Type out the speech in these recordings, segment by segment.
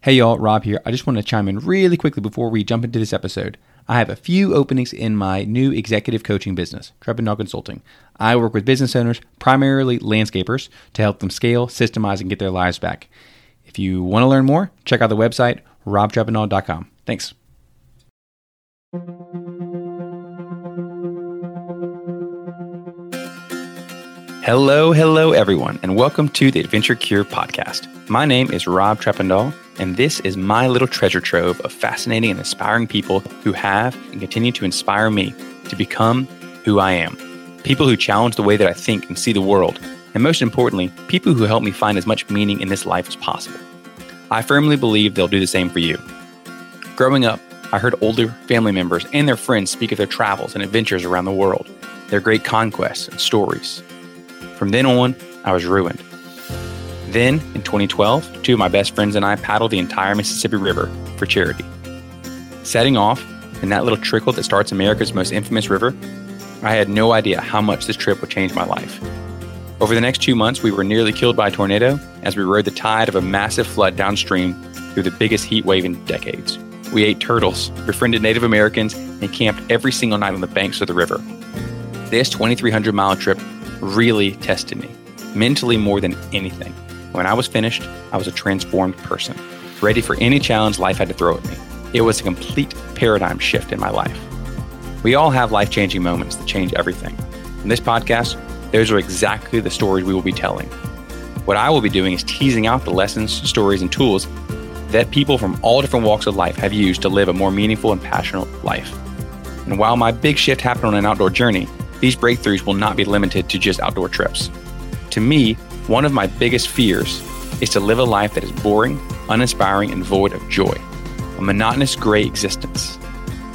Hey y'all, Rob here. I just want to chime in really quickly before we jump into this episode. I have a few openings in my new executive coaching business, Treppendahl Consulting. I work with business owners, primarily landscapers, to help them scale, systemize, and get their lives back. If you want to learn more, check out the website, robtreppendahl.com. Thanks. Hello, hello, everyone, and welcome to the Adventure Cure podcast. My name is Rob Treppendahl, and this is my little treasure trove of fascinating and inspiring people who have and continue to inspire me to become who I am. People who challenge the way that I think and see the world, and most importantly, people who help me find as much meaning in this life as possible. I firmly believe they'll do the same for you. Growing up, I heard older family members and their friends speak of their travels and adventures around the world, their great conquests and stories. From then on, I was ruined. Then, in 2012, two of my best friends and I paddled the entire Mississippi River for charity. Setting off in that little trickle that starts America's most infamous river, I had no idea how much this trip would change my life. Over the next two months, we were nearly killed by a tornado as we rode the tide of a massive flood downstream through the biggest heat wave in decades. We ate turtles, befriended Native Americans, and camped every single night on the banks of the river. This 2,300 mile trip really tested me, mentally more than anything. When I was finished, I was a transformed person, ready for any challenge life had to throw at me. It was a complete paradigm shift in my life. We all have life changing moments that change everything. In this podcast, those are exactly the stories we will be telling. What I will be doing is teasing out the lessons, stories, and tools that people from all different walks of life have used to live a more meaningful and passionate life. And while my big shift happened on an outdoor journey, these breakthroughs will not be limited to just outdoor trips. To me, one of my biggest fears is to live a life that is boring, uninspiring, and void of joy. A monotonous gray existence.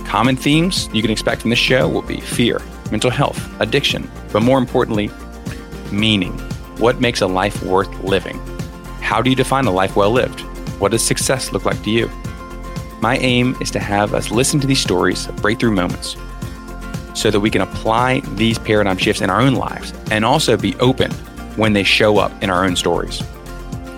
Common themes you can expect from this show will be fear, mental health, addiction, but more importantly, meaning. What makes a life worth living? How do you define a life well lived? What does success look like to you? My aim is to have us listen to these stories of breakthrough moments so that we can apply these paradigm shifts in our own lives and also be open when they show up in our own stories.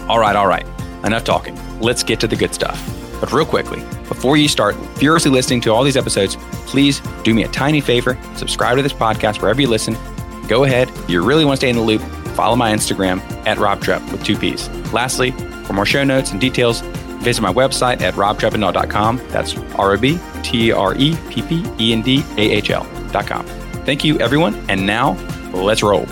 All right, all right, enough talking. Let's get to the good stuff. But real quickly, before you start furiously listening to all these episodes, please do me a tiny favor subscribe to this podcast wherever you listen. Go ahead, if you really want to stay in the loop, follow my Instagram at RobTrep with two P's. Lastly, for more show notes and details, visit my website at robtreppendahl.com. That's R O B T R E P P E N D A H L.com. Thank you, everyone. And now, let's roll.